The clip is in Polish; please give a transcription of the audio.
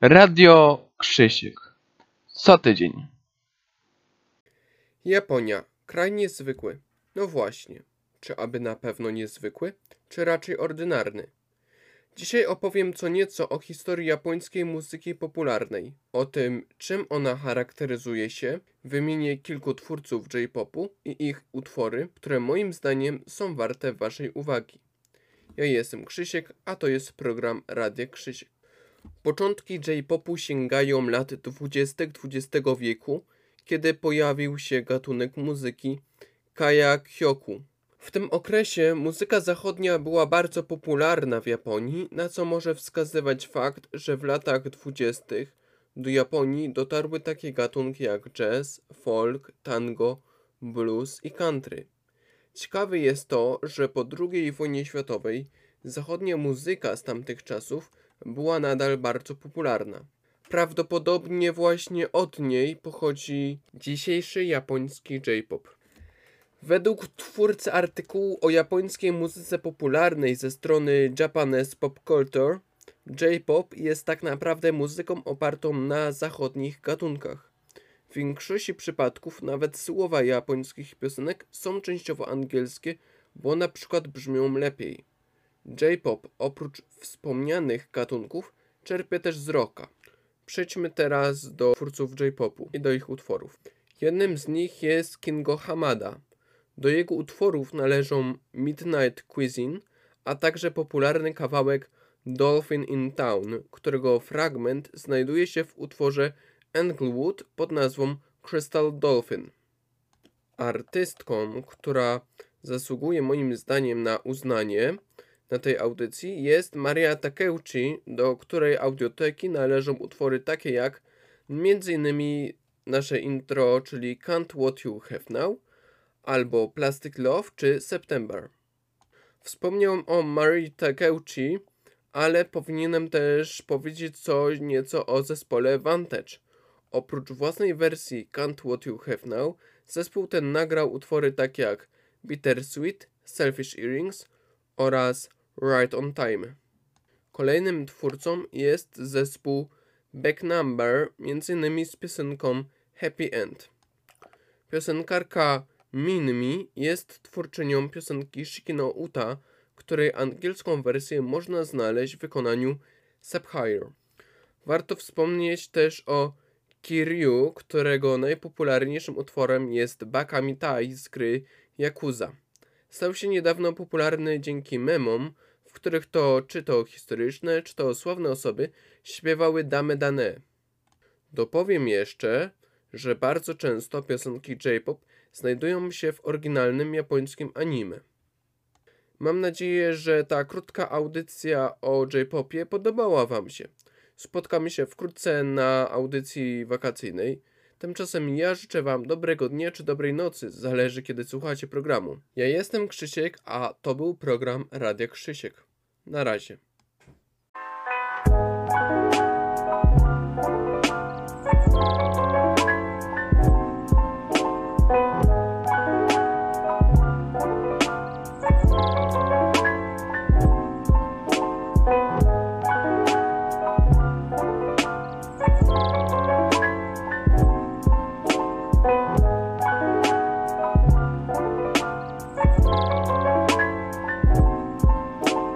Radio Krzysiek. Co tydzień. Japonia. Kraj niezwykły. No właśnie. Czy aby na pewno niezwykły, czy raczej ordynarny? Dzisiaj opowiem co nieco o historii japońskiej muzyki popularnej, o tym, czym ona charakteryzuje się, wymienię kilku twórców J-popu i ich utwory, które moim zdaniem są warte waszej uwagi. Ja jestem Krzysiek, a to jest program Radia Krzysiek. Początki J-popu sięgają lat 20. XX wieku, kiedy pojawił się gatunek muzyki Kaya Kyoku. W tym okresie muzyka zachodnia była bardzo popularna w Japonii, na co może wskazywać fakt, że w latach 20. do Japonii dotarły takie gatunki jak jazz, folk, tango, blues i country. Ciekawe jest to, że po II wojnie światowej zachodnia muzyka z tamtych czasów była nadal bardzo popularna. Prawdopodobnie właśnie od niej pochodzi dzisiejszy japoński J-pop. Według twórcy artykułu o japońskiej muzyce popularnej ze strony Japanese Pop Culture, J-pop jest tak naprawdę muzyką opartą na zachodnich gatunkach. W większości przypadków nawet słowa japońskich piosenek są częściowo angielskie, bo na przykład brzmią lepiej. J-pop oprócz wspomnianych gatunków czerpie też z rocka. Przejdźmy teraz do twórców J-popu i do ich utworów. Jednym z nich jest Kingo Hamada. Do jego utworów należą Midnight Cuisine, a także popularny kawałek Dolphin in Town, którego fragment znajduje się w utworze Englewood pod nazwą Crystal Dolphin. Artystką, która zasługuje moim zdaniem na uznanie na tej audycji jest Maria Takeuchi, do której audioteki należą utwory takie jak m.in. nasze intro, czyli Can't What You Have Now, albo Plastic Love czy September. Wspomniałem o Marii Takeuchi, ale powinienem też powiedzieć coś nieco o zespole Vantage. Oprócz własnej wersji Can't What You Have Now, zespół ten nagrał utwory takie jak Bittersweet, Selfish Earrings oraz Right on Time. Kolejnym twórcą jest zespół Back Number, m.in. z piosenką Happy End. Piosenkarka Minmi jest twórczynią piosenki Shikino Uta, której angielską wersję można znaleźć w wykonaniu Subhire. Warto wspomnieć też o Kiryu, którego najpopularniejszym utworem jest Bakami Tai z gry Yakuza. Stał się niedawno popularny dzięki memom, których to czy to historyczne, czy to sławne osoby śpiewały Dame Dane. Dopowiem jeszcze, że bardzo często piosenki J-pop znajdują się w oryginalnym japońskim anime. Mam nadzieję, że ta krótka audycja o J-popie podobała Wam się. Spotkamy się wkrótce na audycji wakacyjnej. Tymczasem ja życzę Wam dobrego dnia czy dobrej nocy, zależy kiedy słuchacie programu. Ja jestem Krzysiek, a to był program Radia Krzysiek. Na razie.